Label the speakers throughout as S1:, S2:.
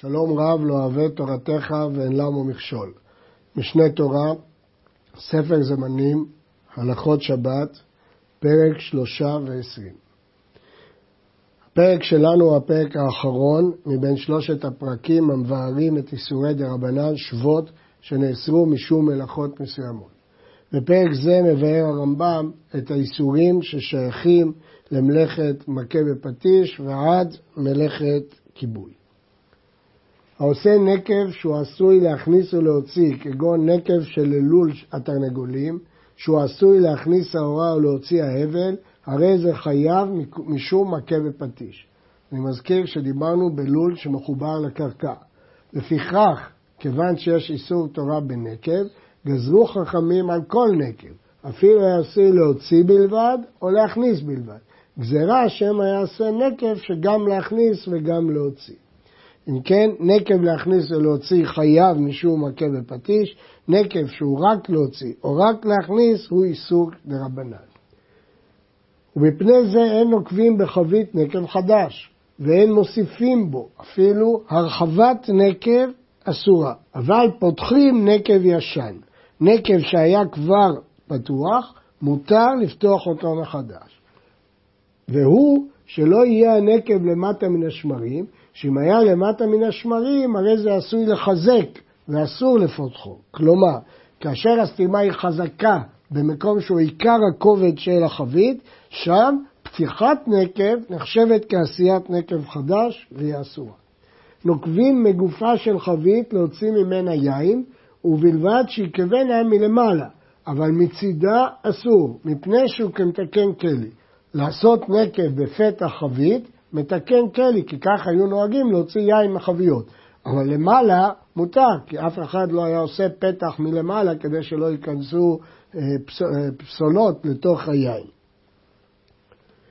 S1: שלום רב לא אוהב תורתך ואין למו מכשול. משנה תורה, ספר זמנים, הלכות שבת, פרק שלושה ועשרים. הפרק שלנו הוא הפרק האחרון מבין שלושת הפרקים המבארים את איסורי דרבנן שבות שנאסרו משום מלאכות מסוימות. בפרק זה מבאר הרמב"ם את האיסורים ששייכים למלאכת מכה בפטיש ועד מלאכת כיבוי. העושה נקב שהוא עשוי להכניס ולהוציא, כגון נקב של לול התרנגולים, שהוא עשוי להכניס ההוראה ולהוציא ההבל, הרי זה חייב משום מכה בפטיש. אני מזכיר שדיברנו בלול שמחובר לקרקע. לפיכך, כיוון שיש איסור תורה בנקב, גזרו חכמים על כל נקב, אפילו היה עשוי להוציא בלבד או להכניס בלבד. גזרה שמא יעשה נקב שגם להכניס וגם להוציא. אם כן, נקב להכניס ולהוציא חייב משום מכה בפטיש, נקב שהוא רק להוציא או רק להכניס הוא איסור דרבנן. ומפני זה אין נוקבים בחבית נקב חדש, ואין מוסיפים בו, אפילו הרחבת נקב אסורה, אבל פותחים נקב ישן. נקב שהיה כבר פתוח, מותר לפתוח אותו מחדש. והוא שלא יהיה הנקב למטה מן השמרים, שאם היה למטה מן השמרים, הרי זה עשוי לחזק ואסור לפותחו. כלומר, כאשר הסתימה היא חזקה במקום שהוא עיקר הכובד של החבית, שם פתיחת נקב נחשבת כעשיית נקב חדש והיא אסורה. נוקבים מגופה של חבית להוציא ממנה יין, ובלבד שיקבנה מלמעלה, אבל מצידה אסור, מפני שהוא כמתקן כלי. לעשות נקב בפתח חבית, מתקן כלי, כי כך היו נוהגים להוציא יין מחביות. אבל למעלה מותר, כי אף אחד לא היה עושה פתח מלמעלה כדי שלא ייכנסו אה, אה, פסולות לתוך היין.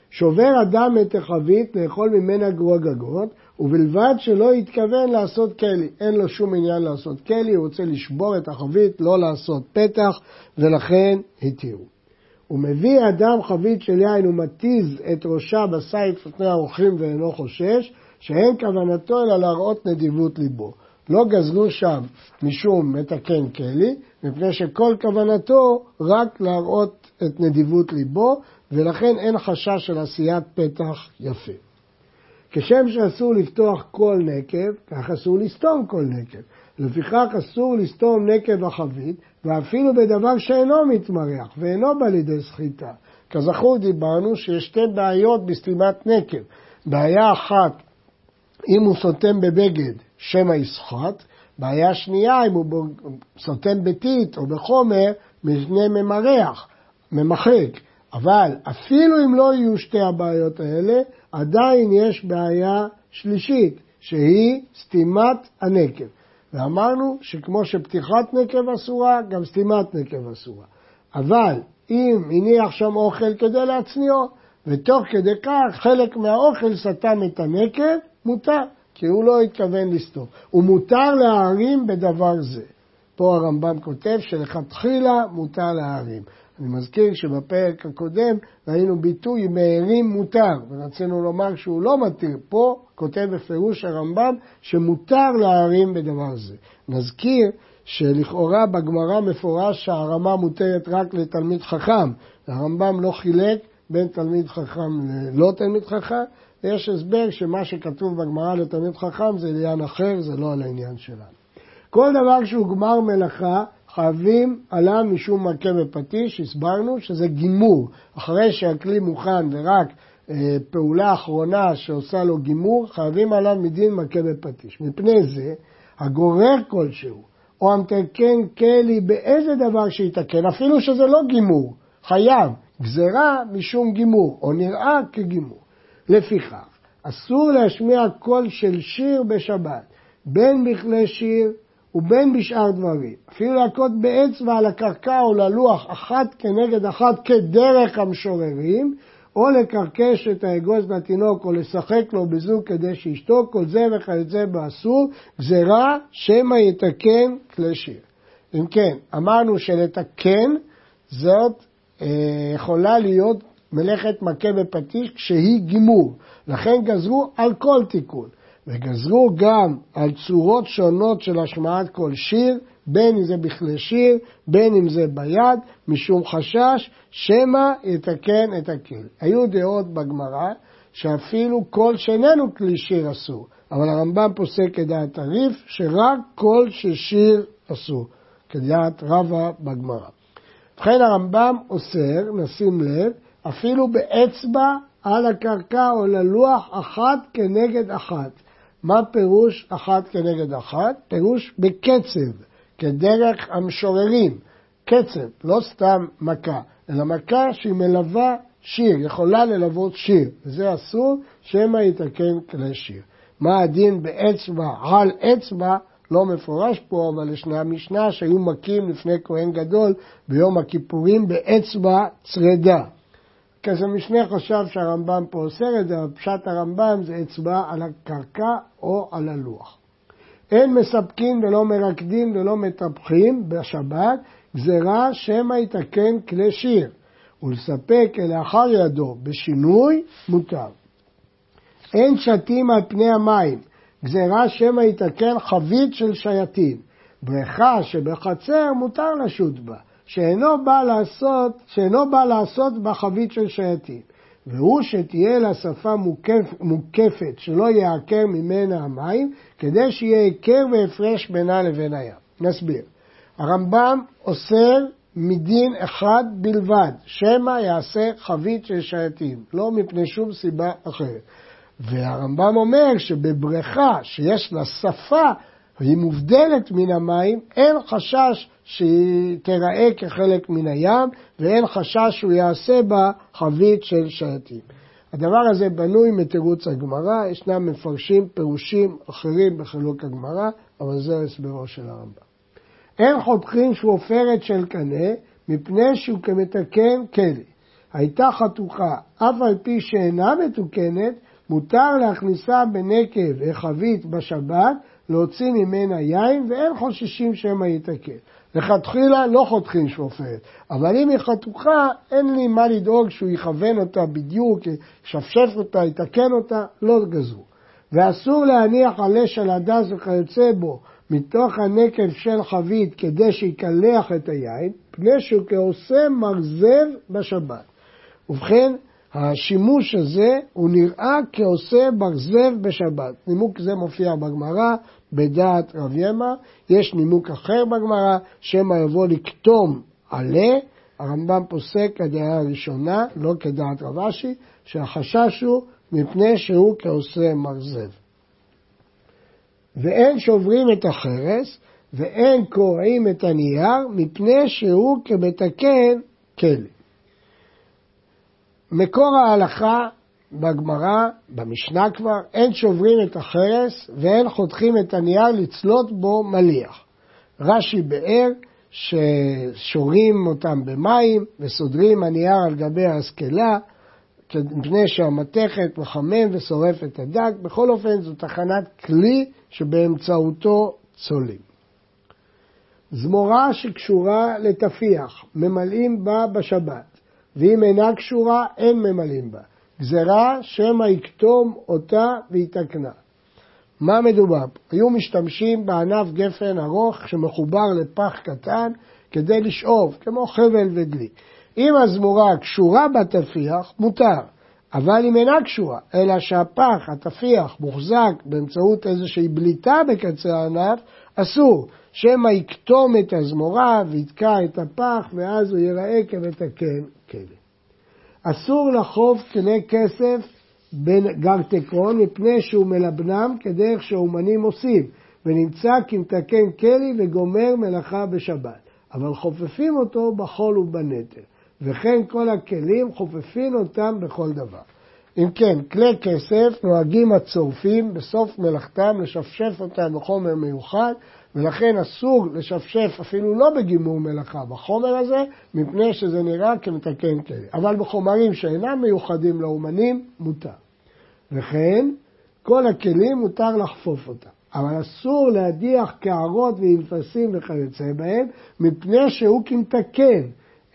S1: שובר אדם את החבית לאכול ממנה גרוגגות, ובלבד שלא יתכוון לעשות כלי. אין לו שום עניין לעשות כלי, הוא רוצה לשבור את החבית, לא לעשות פתח, ולכן התירו. הוא מביא אדם חבית של יין ומתיז את ראשה בסייף לפני האורחים ואינו חושש, שאין כוונתו אלא להראות נדיבות ליבו. לא גזלו שם משום מתקן כלי, מפני שכל כוונתו רק להראות את נדיבות ליבו, ולכן אין חשש של עשיית פתח יפה. כשם שאסור לפתוח כל נקב, כך אסור לסתום כל נקב. לפיכך אסור לסתום נקב החבית, ואפילו בדבר שאינו מתמרח ואינו בא לידי סחיטה. כזכור דיברנו שיש שתי בעיות בסתימת נקב. בעיה אחת, אם הוא סותם בבגד, שמא יסחט. בעיה שנייה, אם הוא סותם בטיט או בחומר, מבנה ממרח, ממחק. אבל אפילו אם לא יהיו שתי הבעיות האלה, עדיין יש בעיה שלישית, שהיא סתימת הנקב. ואמרנו שכמו שפתיחת נקב אסורה, גם סתימת נקב אסורה. אבל אם הניח שם אוכל כדי להצניעו, ותוך כדי כך חלק מהאוכל סתם את הנקב, מותר, כי הוא לא התכוון לסתום. ומותר להערים בדבר זה. פה הרמב"ם כותב שלכתחילה מותר להערים. אני מזכיר שבפרק הקודם ראינו ביטוי מהרים מותר, ורצינו לומר שהוא לא מתיר. פה כותב בפירוש הרמב"ם שמותר להערים בדבר זה. נזכיר שלכאורה בגמרא מפורש שהערמה מותרת רק לתלמיד חכם. הרמב"ם לא חילק בין תלמיד חכם ללא תלמיד חכם, ויש הסבר שמה שכתוב בגמרא לתלמיד חכם זה עניין אחר, זה לא על העניין שלנו. כל דבר שהוא גמר מלאכה, חייבים עליו משום מכה בפטיש, הסברנו שזה גימור. אחרי שהכלי מוכן ורק אה, פעולה אחרונה שעושה לו גימור, חייבים עליו מדין מכה בפטיש. מפני זה, הגורר כלשהו, או המתקן כלי באיזה דבר שיתקן, אפילו שזה לא גימור, חייב, גזרה משום גימור, או נראה כגימור. לפיכך, אסור להשמיע קול של שיר בשבת, בין בכלי שיר ובין בשאר דברים. אפילו להכות באצבע על הקרקע או ללוח אחת כנגד אחת כדרך המשוררים, או לקרקש את האגוז לתינוק או לשחק לו בזוג כדי שישתוק, כל זה וכיוצא באסור, גזירה שמא יתקן כלי שיר. אם כן, אמרנו שלתקן זאת אה, יכולה להיות מלאכת מכה בפטיש כשהיא גימור. לכן גזרו על כל תיקון. וגזרו גם על צורות שונות של השמעת כל שיר, בין אם זה בכלי שיר, בין אם זה ביד, משום חשש, שמא יתקן את הכלי. היו דעות בגמרא שאפילו קול שאיננו כלי שיר אסור, אבל הרמב"ם פוסק כדעת הריף שרק קול ששיר אסור, כדעת רבא בגמרא. ובכן הרמב"ם אוסר, נשים לב, אפילו באצבע על הקרקע או ללוח אחת כנגד אחת. מה פירוש אחת כנגד אחת? פירוש בקצב, כדרך המשוררים. קצב, לא סתם מכה, אלא מכה שהיא מלווה שיר, יכולה ללוות שיר, וזה אסור, שמא יתקן כלי שיר. מה הדין באצבע על אצבע? לא מפורש פה, אבל ישנה משנה שהיו מכים לפני כהן גדול ביום הכיפורים באצבע צרדה. כזה משנה חשב שהרמב"ם פה אוסר את זה, אבל פשט הרמב"ם זה אצבע על הקרקע או על הלוח. אין מספקים ולא מרקדים ולא מטפחים בשבת, גזירה שמא יתקן כלי שיר, ולספק כלאחר ידו בשינוי מותר. אין שתים על פני המים, גזירה שמא יתקן חבית של שייטים. בריכה שבחצר מותר לשוט בה, שאינו בא לעשות, שאינו בא לעשות בה חבית של שייטים. והוא שתהיה לה שפה מוקף, מוקפת, שלא יעקר ממנה המים, כדי שיהיה היכר והפרש בינה לבין הים. נסביר. הרמב"ם אוסר מדין אחד בלבד, שמא יעשה חבית של שייטים, לא מפני שום סיבה אחרת. והרמב"ם אומר שבבריכה שיש לה שפה והיא מובדלת מן המים, אין חשש שהיא תיראה כחלק מן הים, ואין חשש שהוא יעשה בה חבית של שייטים. הדבר הזה בנוי מתירוץ הגמרא, ישנם מפרשים פירושים אחרים בחילוק הגמרא, אבל זה הסברו של הרמב"ם. אין חותכים שעופרת של קנה, מפני שהוא כמתקן כלי. הייתה חתוכה, אף על פי שאינה מתוקנת, מותר להכניסה בנקב וחבית בשבת, להוציא ממנה יין, ואין חוששים שמא יתקן. לכתחילה לא חותכים שופרת, אבל אם היא חתוכה, אין לי מה לדאוג שהוא יכוון אותה בדיוק, ישפשף אותה, יתקן אותה, לא גזרו. ואסור להניח עלה של הדס וכיוצא בו מתוך הנקב של חבית כדי שיקלח את היין, פני שהוא כעושה מרזב בשבת. ובכן, השימוש הזה הוא נראה כעושה ברזב בשבת. נימוק זה מופיע בגמרא, בדעת רב ימה. יש נימוק אחר בגמרא, שמא יבוא לקטום עלה. הרמב"ם פוסק כדעה הראשונה, לא כדעת רב אשי, שהחשש הוא מפני שהוא כעושה מרזב. ואין שוברים את החרס, ואין קורעים את הנייר, מפני שהוא כמתקן כלא. מקור ההלכה בגמרא, במשנה כבר, אין שוברים את החרס ואין חותכים את הנייר לצלות בו מליח. רש"י באר ששורים אותם במים וסודרים הנייר על גבי ההשכלה, מפני שהמתכת מחמם ושורף את הדג. בכל אופן זו תחנת כלי שבאמצעותו צולים. זמורה שקשורה לתפיח, ממלאים בה בשבת. ואם אינה קשורה, אין ממלאים בה. גזרה שמא יקטום אותה ויתקנה. מה מדובר? היו משתמשים בענף גפן ארוך שמחובר לפח קטן כדי לשאוב, כמו חבל ודלי. אם הזמורה קשורה בתפיח, מותר, אבל אם אינה קשורה, אלא שהפח, התפיח, מוחזק באמצעות איזושהי בליטה בקצה הענף, אסור, שמא יקטום את הזמורה ויתקע את הפח, ואז הוא ייראה כמתקן כלא. אסור לחוב קנה כסף בין גרטקון מפני שהוא מלבנם כדרך שהאומנים עושים, ונמצא כמתקן כלי וגומר מלאכה בשבת. אבל חופפים אותו בחול ובנטל, וכן כל הכלים חופפים אותם בכל דבר. אם כן, כלי כסף נוהגים הצורפים בסוף מלאכתם לשפשף אותם בחומר מיוחד ולכן אסור לשפשף אפילו לא בגימור מלאכה בחומר הזה, מפני שזה נראה כמתקן כלי. אבל בחומרים שאינם מיוחדים לאומנים, מותר. וכן, כל הכלים מותר לחפוף אותם. אבל אסור להדיח קערות ואינפסים וכיוצא בהם, מפני שהוא כמתקן,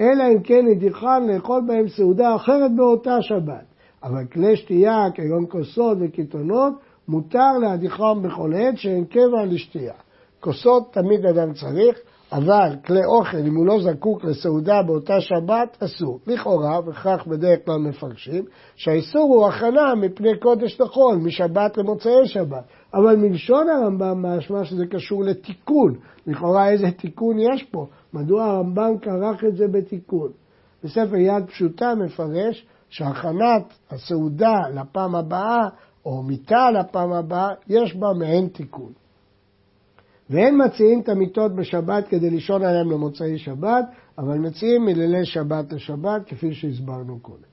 S1: אלא אם כן נדיחן לאכול בהם סעודה אחרת באותה שבת. אבל כלי שתייה, כגון כוסות וקיתונות, מותר להדיחם בכל עת שאין קבע לשתייה. כוסות תמיד אדם צריך, אבל כלי אוכל, אם הוא לא זקוק לסעודה באותה שבת, אסור. לכאורה, וכך בדרך כלל מפרשים, שהאיסור הוא הכנה מפני קודש לחול, משבת למוצאי שבת. אבל מלשון הרמב"ם משמע שזה קשור לתיקון. לכאורה איזה תיקון יש פה? מדוע הרמב"ם כרך את זה בתיקון? בספר יד פשוטה מפרש שהכנת הסעודה לפעם הבאה, או מיטה לפעם הבאה, יש בה מעין תיקון. ואין מציעים את המיטות בשבת כדי לישון עליהם למוצאי שבת, אבל מציעים מלילי שבת לשבת, כפי שהסברנו קודם.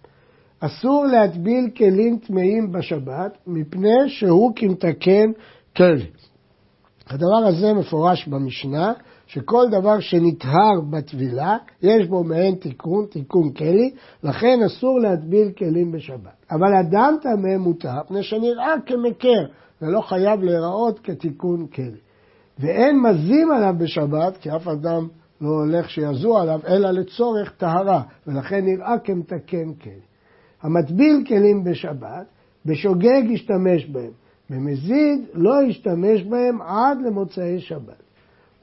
S1: אסור להטביל כלים טמאים בשבת, מפני שהוא כמתקן כלי. הדבר הזה מפורש במשנה, שכל דבר שנטהר בטבילה, יש בו מעין תיקון, תיקון כלי, לכן אסור להטביל כלים בשבת. אבל אדם טמא מותר, מפני שנראה כמקר, ולא חייב להיראות כתיקון כלי. ואין מזים עליו בשבת, כי אף אדם לא הולך שיזו עליו, אלא לצורך טהרה, ולכן נראה כמתקן כלי. המטביל כלים בשבת, בשוגג ישתמש בהם, במזיד לא ישתמש בהם עד למוצאי שבת.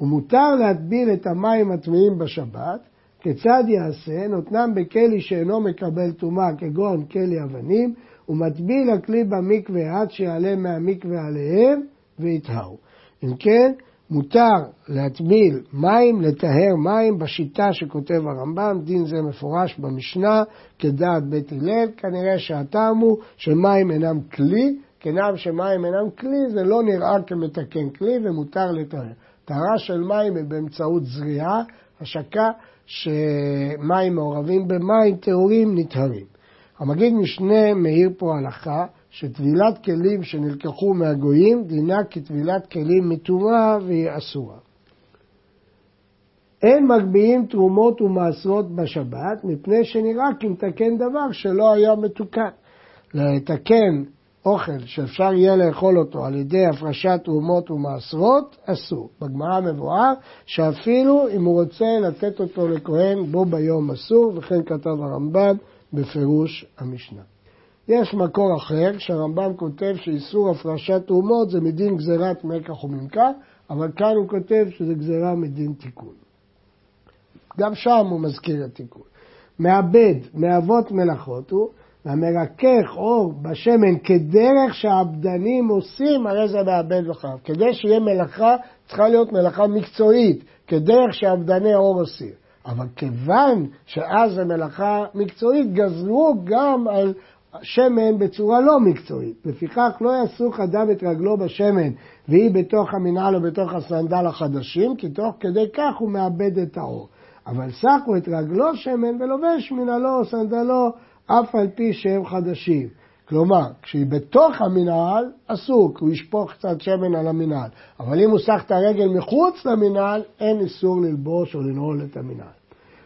S1: ומותר להטביל את המים הטמאים בשבת, כיצד יעשה? נותנם בכלי שאינו מקבל טומאה, כגון כלי אבנים, ומטביל הכלי במקווה עד שיעלה מהמקווה עליהם ויטהרו. אם כן, מותר להטביל מים, לטהר מים, בשיטה שכותב הרמב"ם, דין זה מפורש במשנה, כדעת בית הלל, כנראה שהטעם הוא שמים אינם כלי, כנם שמים אינם כלי, זה לא נראה כמתקן כלי ומותר לטהר. טהרה של מים היא באמצעות זריעה, השקה שמים מעורבים במים טהורים נטהרים. המגיד משנה מאיר פה הלכה שטבילת כלים שנלקחו מהגויים דינה כטבילת כלים מטומאה והיא אסורה. אין מגביהים תרומות ומעשרות בשבת, מפני שנראה כי מתקן דבר שלא היה מתוקן. לתקן אוכל שאפשר יהיה לאכול אותו על ידי הפרשת תרומות ומעשרות, אסור. בגמרא מבואר שאפילו אם הוא רוצה לתת אותו לכהן בו ביום אסור, וכן כתב הרמב"ן בפירוש המשנה. יש מקור אחר שהרמב"ם כותב שאיסור הפרשת תרומות זה מדין גזירת מקח וממכר, אבל כאן הוא כותב שזה גזירה מדין תיקון. גם שם הוא מזכיר התיקון. מעבד, מאבות מלאכות הוא, והמרכך אור בשמן כדרך שהעבדנים עושים, הרי זה מעבד וחייב. כדי שיהיה מלאכה, צריכה להיות מלאכה מקצועית, כדרך שעבדני אור עושים. אבל כיוון שאז זה מלאכה מקצועית, גזרו גם על שמן בצורה לא מקצועית. לפיכך לא יסוך אדם את רגלו בשמן והיא בתוך המנהל או בתוך הסנדל החדשים, כי תוך כדי כך הוא מאבד את האור. אבל סחו את רגלו שמן ולובש מנהלו או סנדלו אף על פי שהם חדשים. כלומר, כשהיא בתוך המנהל, אסור, כי הוא ישפוך קצת שמן על המנהל. אבל אם הוא סח את הרגל מחוץ למנהל, אין איסור ללבוש או לנעול את המנהל.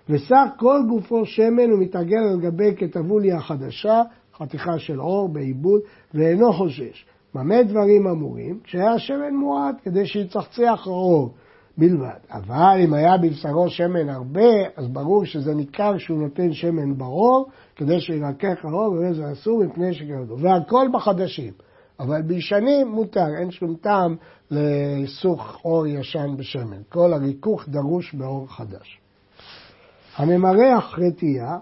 S1: וסך כל גופו שמן ומתעגל על גבי כתבוליה החדשה, חתיכה של עור בעיבוד, ואינו חושש. במה דברים אמורים? כשהיה שמן מועט, כדי שיצחצח העור בלבד. אבל אם היה בבשרו שמן הרבה, אז ברור שזה ניכר שהוא נותן שמן בעור, כדי שירקח העור, וזה אסור מפני שכרדו. והכל בחדשים. אבל בישנים מותר, אין שום טעם לסוך עור ישן בשמן. כל הריכוך דרוש בעור חדש. הממרח רטייה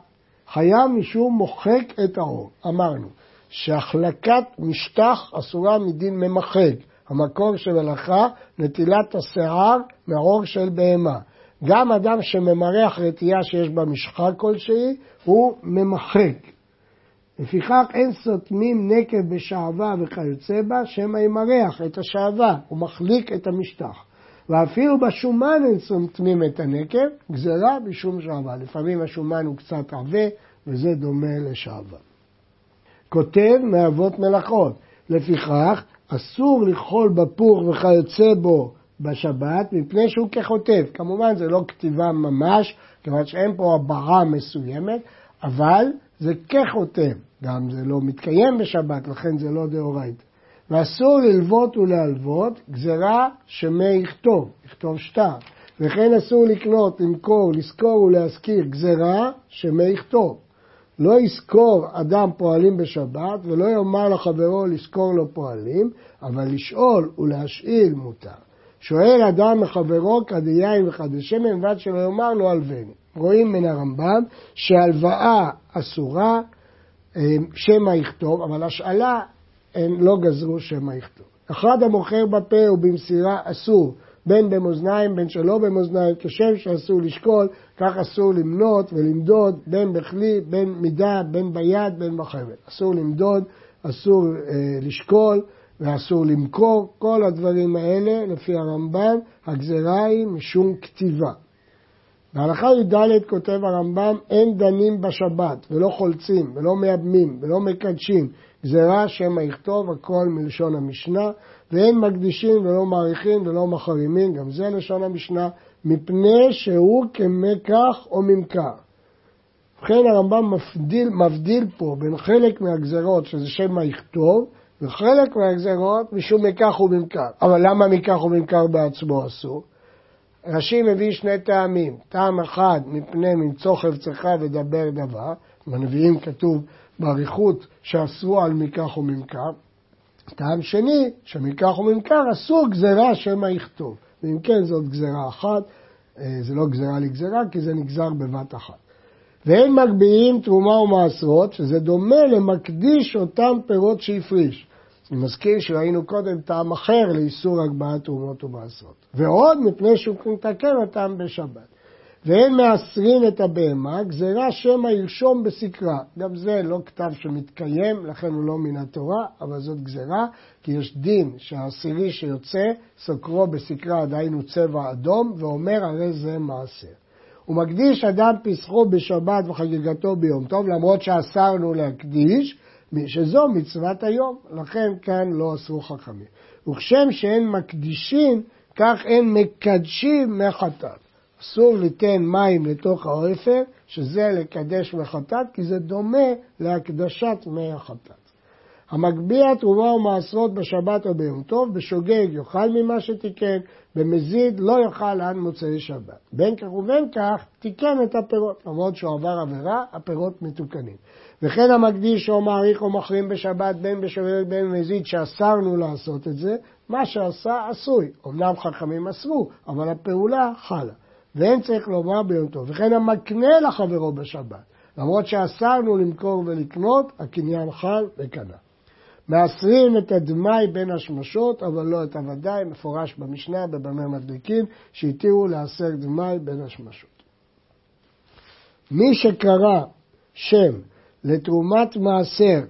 S1: חייב משום מוחק את העור. אמרנו שהחלקת משטח אסורה מדין ממחק. המקור של הלכה, נטילת השיער מעור של בהמה. גם אדם שממרח רטייה שיש בה משחה כלשהי, הוא ממחק. לפיכך אין סותמים נקב בשעווה וכיוצא בה, שמא ימרח את השעווה, הוא מחליק את המשטח. ואפילו בשומן אין סותמים את הנקב, גזרה בשום שעווה. לפעמים השומן הוא קצת עבה, וזה דומה לשעווה. כותב מאבות מלאכות, לפיכך אסור לאכול בפור וכיוצא בו בשבת, מפני שהוא כחוטב. כמובן זה לא כתיבה ממש, כיוון שאין פה הבעה מסוימת, אבל זה כחוטב. גם זה לא מתקיים בשבת, לכן זה לא דאורייתא. ואסור ללוות ולהלוות גזרה שמי יכתוב, יכתוב שטר. וכן אסור לקנות, למכור, לשכור ולהשכיר גזרה שמי יכתוב. לא יזכור אדם פועלים בשבת ולא יאמר לחברו לזכור לו פועלים, אבל לשאול ולהשאיל מותר. שואל אדם מחברו כדי יין וכדי שמן, ועד שלא יאמר לו הלווני. רואים מן הרמב"ם שהלוואה אסורה, אה, שמא יכתוב, אבל השאלה הם לא גזרו שמא יכתוב. אחד המוכר בפה ובמסירה אסור, בין במאזניים בין שלא במאזניים, כשם שאסור לשקול, כך אסור למנות ולמדוד בין בכלי, בין מידה, בין ביד, בין בחבל. אסור למדוד, אסור אה, לשקול ואסור למכור, כל הדברים האלה, לפי הרמב"ם, הגזרה היא משום כתיבה. בהלכה י"ד כותב הרמב"ם, אין דנים בשבת, ולא חולצים, ולא מייבמים, ולא מקדשים, גזירה שמא יכתוב הכל מלשון המשנה, ואין מקדישים ולא מעריכים ולא מחרימים, גם זה לשון המשנה, מפני שהוא כמקח או ממכר. ובכן הרמב"ם מבדיל, מבדיל פה בין חלק מהגזרות, שזה שמא יכתוב, וחלק מהגזרות משום מקח וממכר. אבל למה מקח וממכר בעצמו אסור? רש"י מביא שני טעמים. טעם אחד, מפני ממצוא חפצך ודבר דבר. בנביאים כתוב באריכות שאסרו על מקח וממכר. טעם שני, שמקח וממכר אסור גזירה שמא יכתוב. ואם כן, זאת גזירה אחת, אה, זה לא גזירה לגזירה, כי זה נגזר בבת אחת. ואין מגביהים תרומה ומעשרות, שזה דומה למקדיש אותם פירות שהפריש. אני מזכיר שראינו קודם טעם אחר לאיסור הגבהת תרומות ומעשרות. ועוד מפני שהוא מתקן אותם בשבת. ואין מעשרים את הבהמה, גזירה שמא ירשום בסקרה. גם זה לא כתב שמתקיים, לכן הוא לא מן התורה, אבל זאת גזירה, כי יש דין שהעשירי שיוצא, סוקרו בסקרה, דהיינו צבע אדום, ואומר הרי זה מעשר. הוא מקדיש אדם פסחו בשבת וחגיגתו ביום טוב, למרות שאסרנו להקדיש, שזו מצוות היום, לכן כאן לא אסרו חכמים. וכשם שאין מקדישים, כך אין מקדשים מחטאת. אסור ליתן מים לתוך האפר, שזה לקדש מחטאת, כי זה דומה להקדשת מי החטאת. המגביה תרומה ומעשרות בשבת או ביום טוב, בשוגג יאכל ממה שתיקן, במזיד לא יאכל עד מוצאי שבת. בין כך ובין כך תיקן את הפירות, למרות שהוא עבר עבירה, הפירות מתוקנים. וכן המקדיש או מעריך או מחרים בשבת, בין בשוגג בין במזיד, שאסרנו לעשות את זה, מה שעשה עשוי. אמנם חכמים אסרו, אבל הפעולה חלה. ואין צריך לומר ביום טוב. וכן המקנה לחברו בשבת, למרות שאסרנו למכור ולקנות, הקניין חל וקנה. מעשרים את הדמאי בין השמשות, אבל לא את הוודאי, מפורש במשנה בבמה מדליקים, שהתירו לעשר דמאי בין השמשות. מי שקרא שם לתרומת מעשר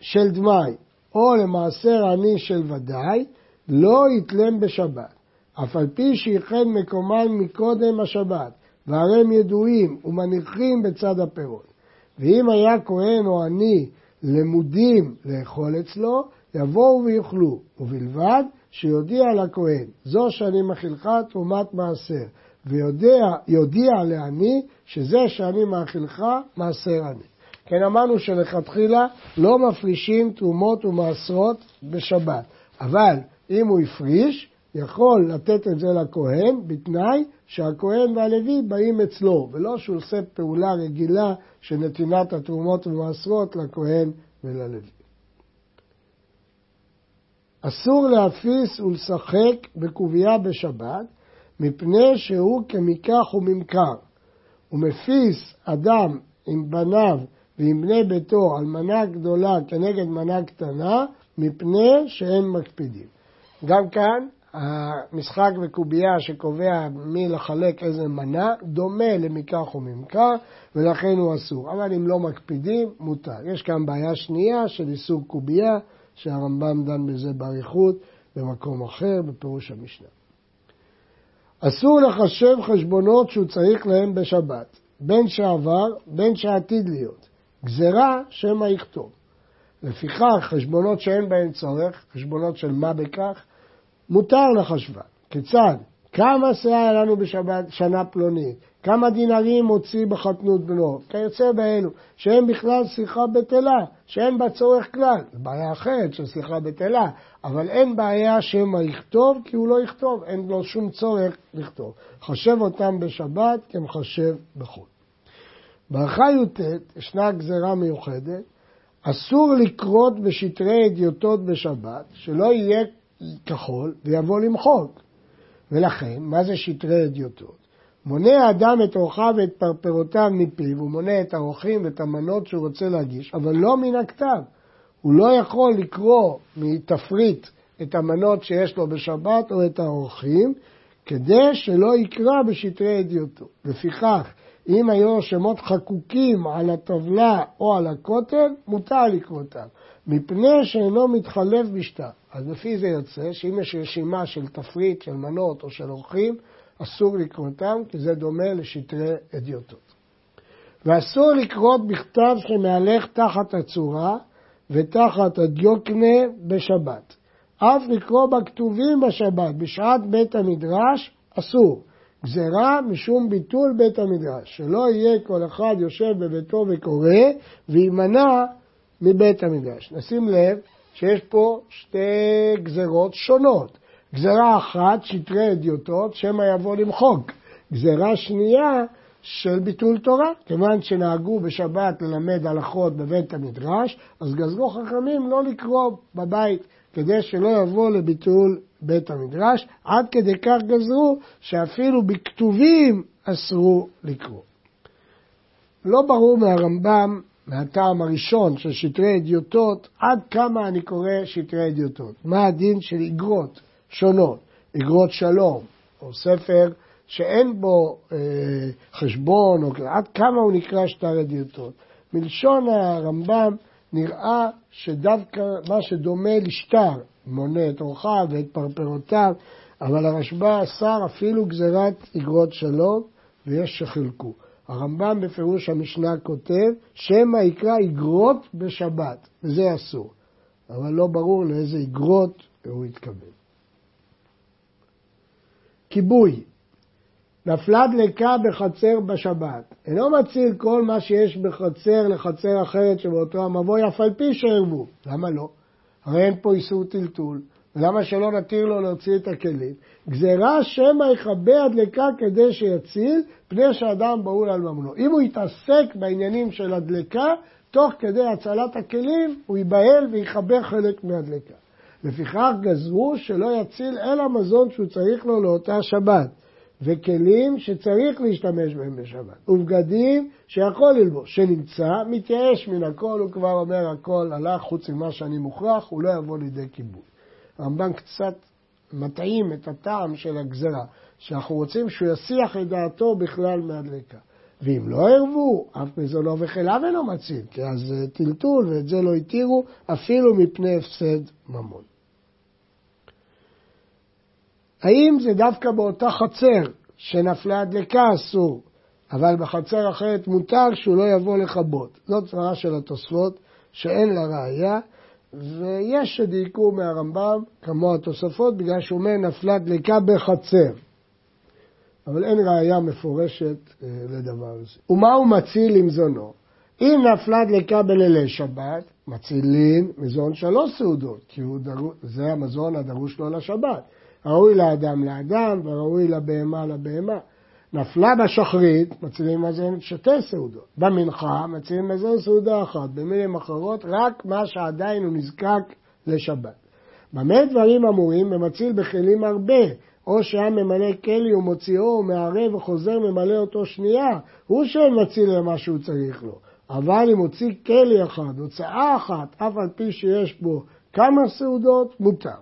S1: של דמאי או למעשר עני של ודאי, לא יתלם בשבת. אף על פי שייחד מקומן מקודם השבת, והרי הם ידועים ומניחים בצד הפירות. ואם היה כהן או עני למודים לאכול אצלו, יבואו ויאכלו, ובלבד שיודיע לכהן, זו שאני מכילך תרומת מעשר, ויודיע לעני שזה שאני מאכילך מעשר עני. כן אמרנו שלכתחילה לא מפרישים תרומות ומעשרות בשבת, אבל אם הוא הפריש, יכול לתת את זה לכהן בתנאי שהכהן והלוי באים אצלו, ולא שהוא עושה פעולה רגילה של נתינת התרומות ומעשרות לכהן וללוי. אסור להפיס ולשחק בקובייה בשבת, מפני שהוא כמיקח וממכר. ומפיס אדם עם בניו ועם בני ביתו על מנה גדולה כנגד מנה קטנה, מפני שהם מקפידים. גם כאן המשחק בקובייה שקובע מי לחלק איזה מנה, דומה למיקח וממכר, ולכן הוא אסור. אבל אם לא מקפידים, מותר. יש כאן בעיה שנייה של איסור קובייה, שהרמב"ם דן בזה באריכות במקום אחר, בפירוש המשנה. אסור לחשב חשבונות שהוא צריך להם בשבת, בין שעבר, בין שעתיד להיות. גזרה, שמא יכתוב. לפיכך, חשבונות שאין בהם צורך, חשבונות של מה בכך, מותר לחשבן. כיצד? כמה שיער היה לנו בשבת שנה פלונית? כמה דינרים הוציא בחתנות בנו? כיוצא באלו, שהם בכלל שיחה בטלה, שאין בה צורך כלל. בעיה אחרת של שיחה בטלה, אבל אין בעיה שמא יכתוב, כי הוא לא יכתוב, אין לו שום צורך לכתוב. חשב אותם בשבת כמחשב בחו"ל. ברכה י"ט ישנה גזרה מיוחדת, אסור לקרות בשטרי אדיוטות בשבת, שלא יהיה כחול ויבוא למחוק. ולכן, מה זה שטרי אדיוטות? מונה האדם את אורחיו ואת פרפרותיו מפיו, הוא מונה את האורחים ואת המנות שהוא רוצה להגיש, אבל לא מן הכתב. הוא לא יכול לקרוא מתפריט את המנות שיש לו בשבת או את האורחים, כדי שלא יקרא בשטרי אדיוטות. לפיכך, אם היו שמות חקוקים על הטבלה או על הכותל, מותר לקרוא אותם, מפני שאינו מתחלף בשטר. אז לפי זה יוצא שאם יש רשימה של תפריט, של מנות או של אורחים, אסור לקרוא אותם, כי זה דומה לשטרי אדיוטות. ואסור לקרות בכתב שמהלך תחת הצורה ותחת הדיוקנה בשבת. אף לקרוא בכתובים בשבת, בשעת בית המדרש, אסור. גזרה משום ביטול בית המדרש, שלא יהיה כל אחד יושב בביתו וקורא ויימנע מבית המדרש. נשים לב שיש פה שתי גזרות שונות. גזרה אחת, שטרי אדיוטות, שמא יבוא למחוק. גזרה שנייה, של ביטול תורה. כיוון שנהגו בשבת ללמד הלכות בבית המדרש, אז גזרו חכמים לא לקרוא בבית כדי שלא יבוא לביטול בית המדרש, עד כדי כך גזרו שאפילו בכתובים אסרו לקרוא. לא ברור מהרמב"ם, מהטעם הראשון של שטרי אדיוטות, עד כמה אני קורא שטרי אדיוטות. מה הדין של איגרות שונות, איגרות שלום, או ספר שאין בו אה, חשבון, או עד כמה הוא נקרא שטר אדיוטות. מלשון הרמב"ם נראה שדווקא מה שדומה לשטר, מונה את אורחיו ואת פרפרותיו, אבל הרשב"א אסר אפילו גזירת איגרות שלום, ויש שחילקו. הרמב"ם בפירוש המשנה כותב, שמא יקרא איגרות בשבת, וזה אסור. אבל לא ברור לאיזה איגרות הוא התכוון. כיבוי נפלה דלקה בחצר בשבת. אינו מציל כל מה שיש בחצר לחצר אחרת שבאותו המבוי, אף על פי שערבו. למה לא? הרי אין פה איסור טלטול, ולמה שלא נתיר לו להוציא את הכלים? גזירה שמא יכבה הדלקה כדי שיציל, פני שאדם בהול על ממונו. אם הוא יתעסק בעניינים של הדלקה, תוך כדי הצלת הכלים, הוא ייבהל ויכבה חלק מהדלקה. לפיכך גזרו שלא יציל אלא מזון שהוא צריך לו לאותה שבת. וכלים שצריך להשתמש בהם בשבת, ובגדים שיכול ללבוש, שנמצא, מתייאש מן הכל, הוא כבר אומר הכל הלך חוץ ממה שאני מוכרח, הוא לא יבוא לידי כיבוי. הרמב"ן קצת מטעים את הטעם של הגזרה, שאנחנו רוצים שהוא יסיח את דעתו בכלל מהדלקה. ואם לא ערבו, אף מזונו וכליו אינו מציל, כי אז טלטול ואת זה לא התירו, אפילו מפני הפסד ממון. האם זה דווקא באותה חצר שנפלה הדלקה אסור, אבל בחצר אחרת מותר שהוא לא יבוא לכבות? זאת סברה של התוספות שאין לה ראייה, ויש שדייקו מהרמב"ם, כמו התוספות, בגלל שהוא אומר נפלה דלקה בחצר. אבל אין ראייה מפורשת אה, לדבר הזה. ומה הוא מציל עם זונו? אם נפלה דלקה בלילי שבת, מצילין מזון שלוש סעודות, כי דרו... זה המזון הדרוש לו לשבת. ראוי לאדם לאדם וראוי לבהמה לבהמה. נפלה בשחרית, מצילים מזון שתי סעודות. במנחה מצילים מזון סעודה אחת. במילים אחרות, רק מה שעדיין הוא נזקק לשבת. במה דברים אמורים? במציל בכלים הרבה. או שהיה ממלא כלי ומוציאו ומערב וחוזר ממלא אותו שנייה, הוא שאין מציל למה שהוא צריך לו. אבל אם הוציא כלי אחד, הוצאה אחת, אף על פי שיש בו כמה סעודות, מותר.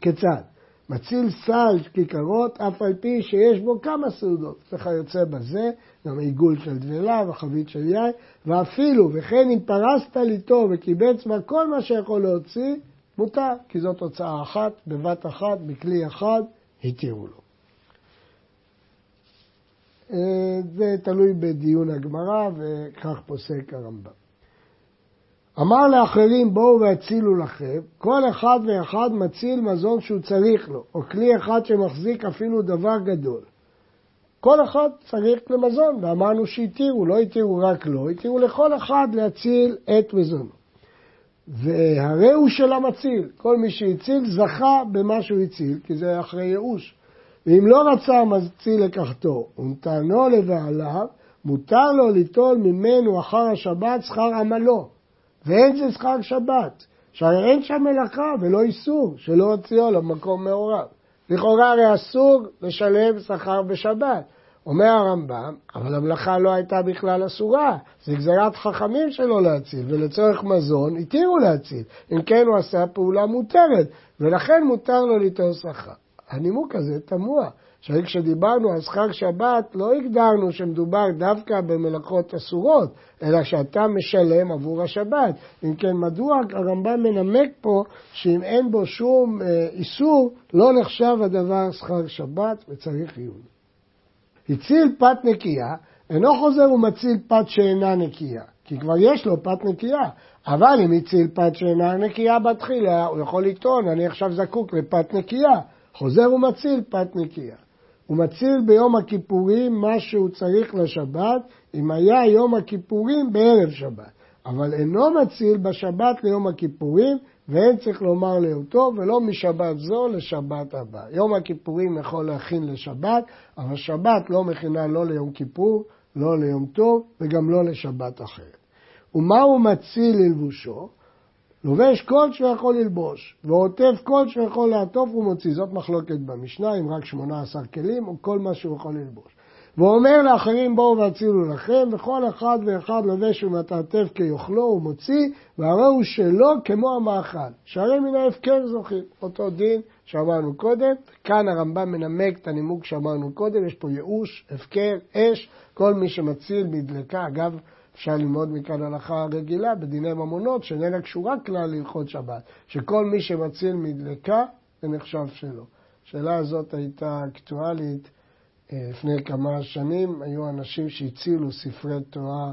S1: כיצד? מציל סל כיכרות, אף על פי שיש בו כמה סעודות. וכיוצא בזה, גם עיגול של דבלה וחבית של יין, ואפילו, וכן אם פרסת ליטו וקיבץ בה כל מה שיכול להוציא, מותר, כי זאת הוצאה אחת, בבת אחת, בכלי אחד, התירו לו. אה, זה תלוי בדיון הגמרא, וכך פוסק הרמב"ם. אמר לאחרים בואו והצילו לכם, כל אחד ואחד מציל מזון שהוא צריך לו, או כלי אחד שמחזיק אפילו דבר גדול. כל אחד צריך למזון, ואמרנו שהתירו, לא התירו רק לו, התירו לכל אחד להציל את מזונו. והרי הוא של המציל, כל מי שהציל זכה במה שהוא הציל, כי זה אחרי ייאוש. ואם לא רצה המציל לקחתו, ונתנו לבעליו, מותר לו ליטול ממנו אחר השבת שכר עמלו, ואין זה שכר שבת, שהרי אין שם מלאכה ולא איסור שלא הוציאו למקום מעורב. לכאורה הרי אסור לשלם שכר בשבת. אומר הרמב"ם, אבל המלאכה לא הייתה בכלל אסורה, זה גזירת חכמים שלא להציל, ולצורך מזון התירו להציל. אם כן הוא עשה פעולה מותרת, ולכן מותר לו ליטול שכר. הנימוק הזה תמוה. שהרי כשדיברנו על שכר שבת, לא הגדרנו שמדובר דווקא במלאכות אסורות, אלא שאתה משלם עבור השבת. אם כן, מדוע הרמב"ם מנמק פה שאם אין בו שום אה, איסור, לא נחשב הדבר שכר שבת וצריך עיון. הציל פת נקייה, אינו חוזר ומציל פת שאינה נקייה, כי כבר יש לו פת נקייה. אבל אם הציל פת שאינה נקייה בתחילה, הוא יכול לטעון, אני עכשיו זקוק לפת נקייה. חוזר ומציל פת נקייה. הוא מציל ביום הכיפורים מה שהוא צריך לשבת, אם היה יום הכיפורים בערב שבת. אבל אינו מציל בשבת ליום הכיפורים, ואין צריך לומר ליום טוב, ולא משבת זו לשבת הבא. יום הכיפורים יכול להכין לשבת, אבל שבת לא מכינה לא ליום כיפור, לא ליום טוב, וגם לא לשבת אחרת. ומה הוא מציל ללבושו? לובש כל שיכול ללבוש, ועוטף כל שיכול לעטוף ומוציא. זאת מחלוקת במשנה, אם רק 18 כלים, או כל מה שהוא יכול ללבוש. ואומר לאחרים בואו והצילו לכם, וכל אחד ואחד לובש ומתעטף כיוכלו ומוציא, והרי הוא שלו כמו המאכל. שהרי מן ההפקר זוכים. אותו דין שאמרנו קודם, כאן הרמב"ם מנמק את הנימוק שאמרנו קודם, יש פה ייאוש, הפקר, אש, כל מי שמציל מדלקה, אגב, אפשר ללמוד מכאן הלכה רגילה בדיני ממונות, שאיננה קשורה כלל להלכות שבת, שכל מי שמציל מדלקה, זה נחשב שלו. השאלה הזאת הייתה אקטואלית אה, לפני כמה שנים, היו אנשים שהצילו ספרי תורה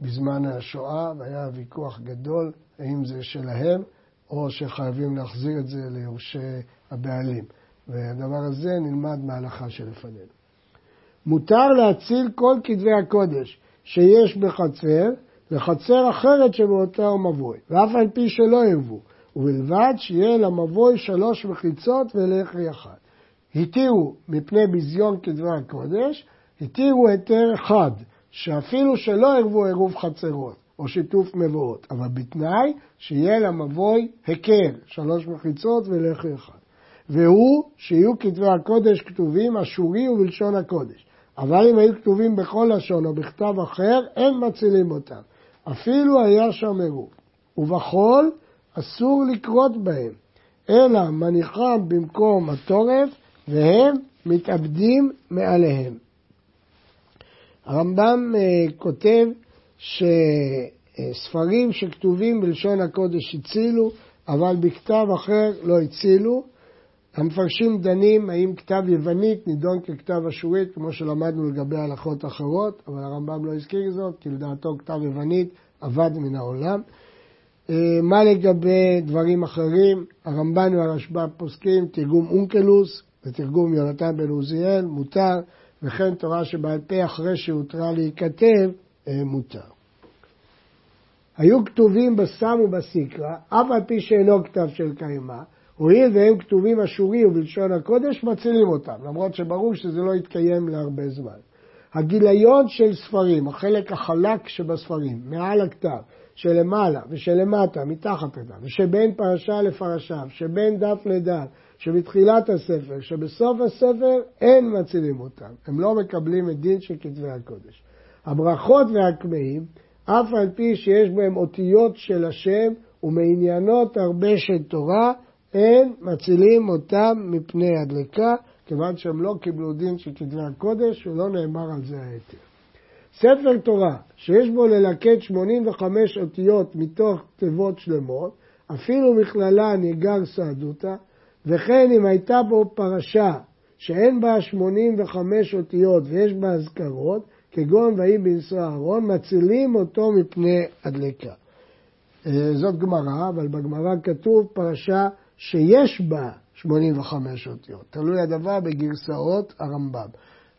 S1: בזמן השואה, והיה ויכוח גדול האם זה שלהם, או שחייבים להחזיר את זה ליורשי הבעלים. והדבר הזה נלמד מההלכה שלפנינו. מותר להציל כל כתבי הקודש, שיש בחצר, וחצר אחרת שבאותו מבוי, ואף על פי שלא ירבו, ובלבד שיהיה למבוי שלוש מחיצות ולחי אחד. התירו מפני ביזיון כדברי הקודש, התירו היתר אחד, שאפילו שלא ערבו עירוב חצרות או שיתוף מבואות, אבל בתנאי שיהיה למבוי היכר, שלוש מחיצות ולחי אחד. והוא שיהיו כתבי הקודש כתובים אשורי ובלשון הקודש. אבל אם היו כתובים בכל לשון או בכתב אחר, אין מצילים אותם. אפילו היה שם עירוב. ובחול אסור לקרות בהם, אלא מניחם במקום התורף, והם מתאבדים מעליהם. הרמב"ם אה, כותב שספרים שכתובים בלשון הקודש הצילו, אבל בכתב אחר לא הצילו, המפרשים דנים האם כתב יוונית נידון ככתב אשורית, כמו שלמדנו לגבי הלכות אחרות, אבל הרמב"ם לא הזכיר זאת, כי לדעתו כתב יוונית אבד מן העולם. אה, מה לגבי דברים אחרים? הרמב"ן והרשב"א פוסקים תרגום אונקלוס ותרגום יונתן בן עוזיאל, מותר, וכן תורה שבעל פה אחרי שהותרה להיכתב, אה, מותר. היו כתובים בסם ובסיקרא, אף על פי שאינו כתב של קיימא, הואיל והם כתובים אשורי ובלשון הקודש, מצילים אותם, למרות שברור שזה לא יתקיים להרבה זמן. הגיליון של ספרים, החלק החלק שבספרים, מעל הכתב, שלמעלה ושלמטה, מתחת לכתב, ושבין פרשה לפרשה, שבין דף לדף, שבתחילת הספר, שבסוף הספר, אין מצילים אותם. הם לא מקבלים את דין של כתבי הקודש. הברכות והקמאים, אף על פי שיש בהם אותיות של השם ומעניינות הרבה של תורה, אין מצילים אותם מפני הדלקה, כיוון שהם לא קיבלו דין של כתבי הקודש ולא נאמר על זה ההיתר. ספר תורה שיש בו ללקט 85 אותיות מתוך תיבות שלמות, אפילו מכללה ניגר סעדותא, וכן אם הייתה בו פרשה שאין בה 85 אותיות ויש בה אזכרות, כגון ויהי בנשוא אהרון, מצילים אותו מפני הדלקה. אה, זאת גמרא, אבל בגמרא כתוב פרשה שיש בה 85 אותיות. תלוי הדבר בגרסאות הרמב"ם.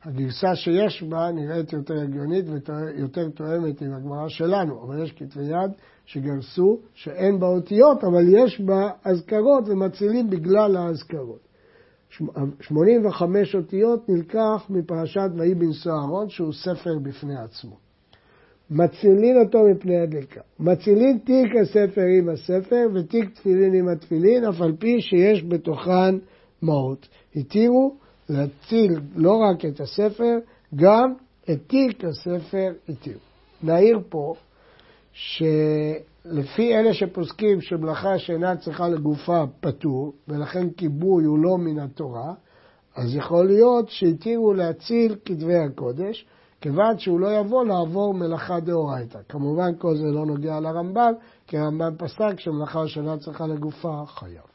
S1: הגרסה שיש בה נראית יותר הגיונית ויותר תואמת עם הגמרא שלנו, אבל יש כתבי יד שגרסו שאין בה אותיות, אבל יש בה אזכרות ומצילים בגלל האזכרות. 85 אותיות נלקח מפרשת ויהי בנשוא אהרון, שהוא ספר בפני עצמו. מצילין אותו מפני הדלקה. מצילין תיק הספר עם הספר ותיק תפילין עם התפילין, אף על פי שיש בתוכן מהות. התירו להציל לא רק את הספר, גם את תיק הספר התירו. נעיר פה שלפי אלה שפוסקים שמלאכה שאינה צריכה לגופה פטור, ולכן כיבוי הוא לא מן התורה, אז יכול להיות שהתירו להציל כתבי הקודש, כיוון שהוא לא יבוא לעבור מלאכה דאורייתא. כמובן כל זה לא נוגע לרמב"ם, כי הרמב"ם פסק שמלאכה שאינה צריכה לגופה חייב.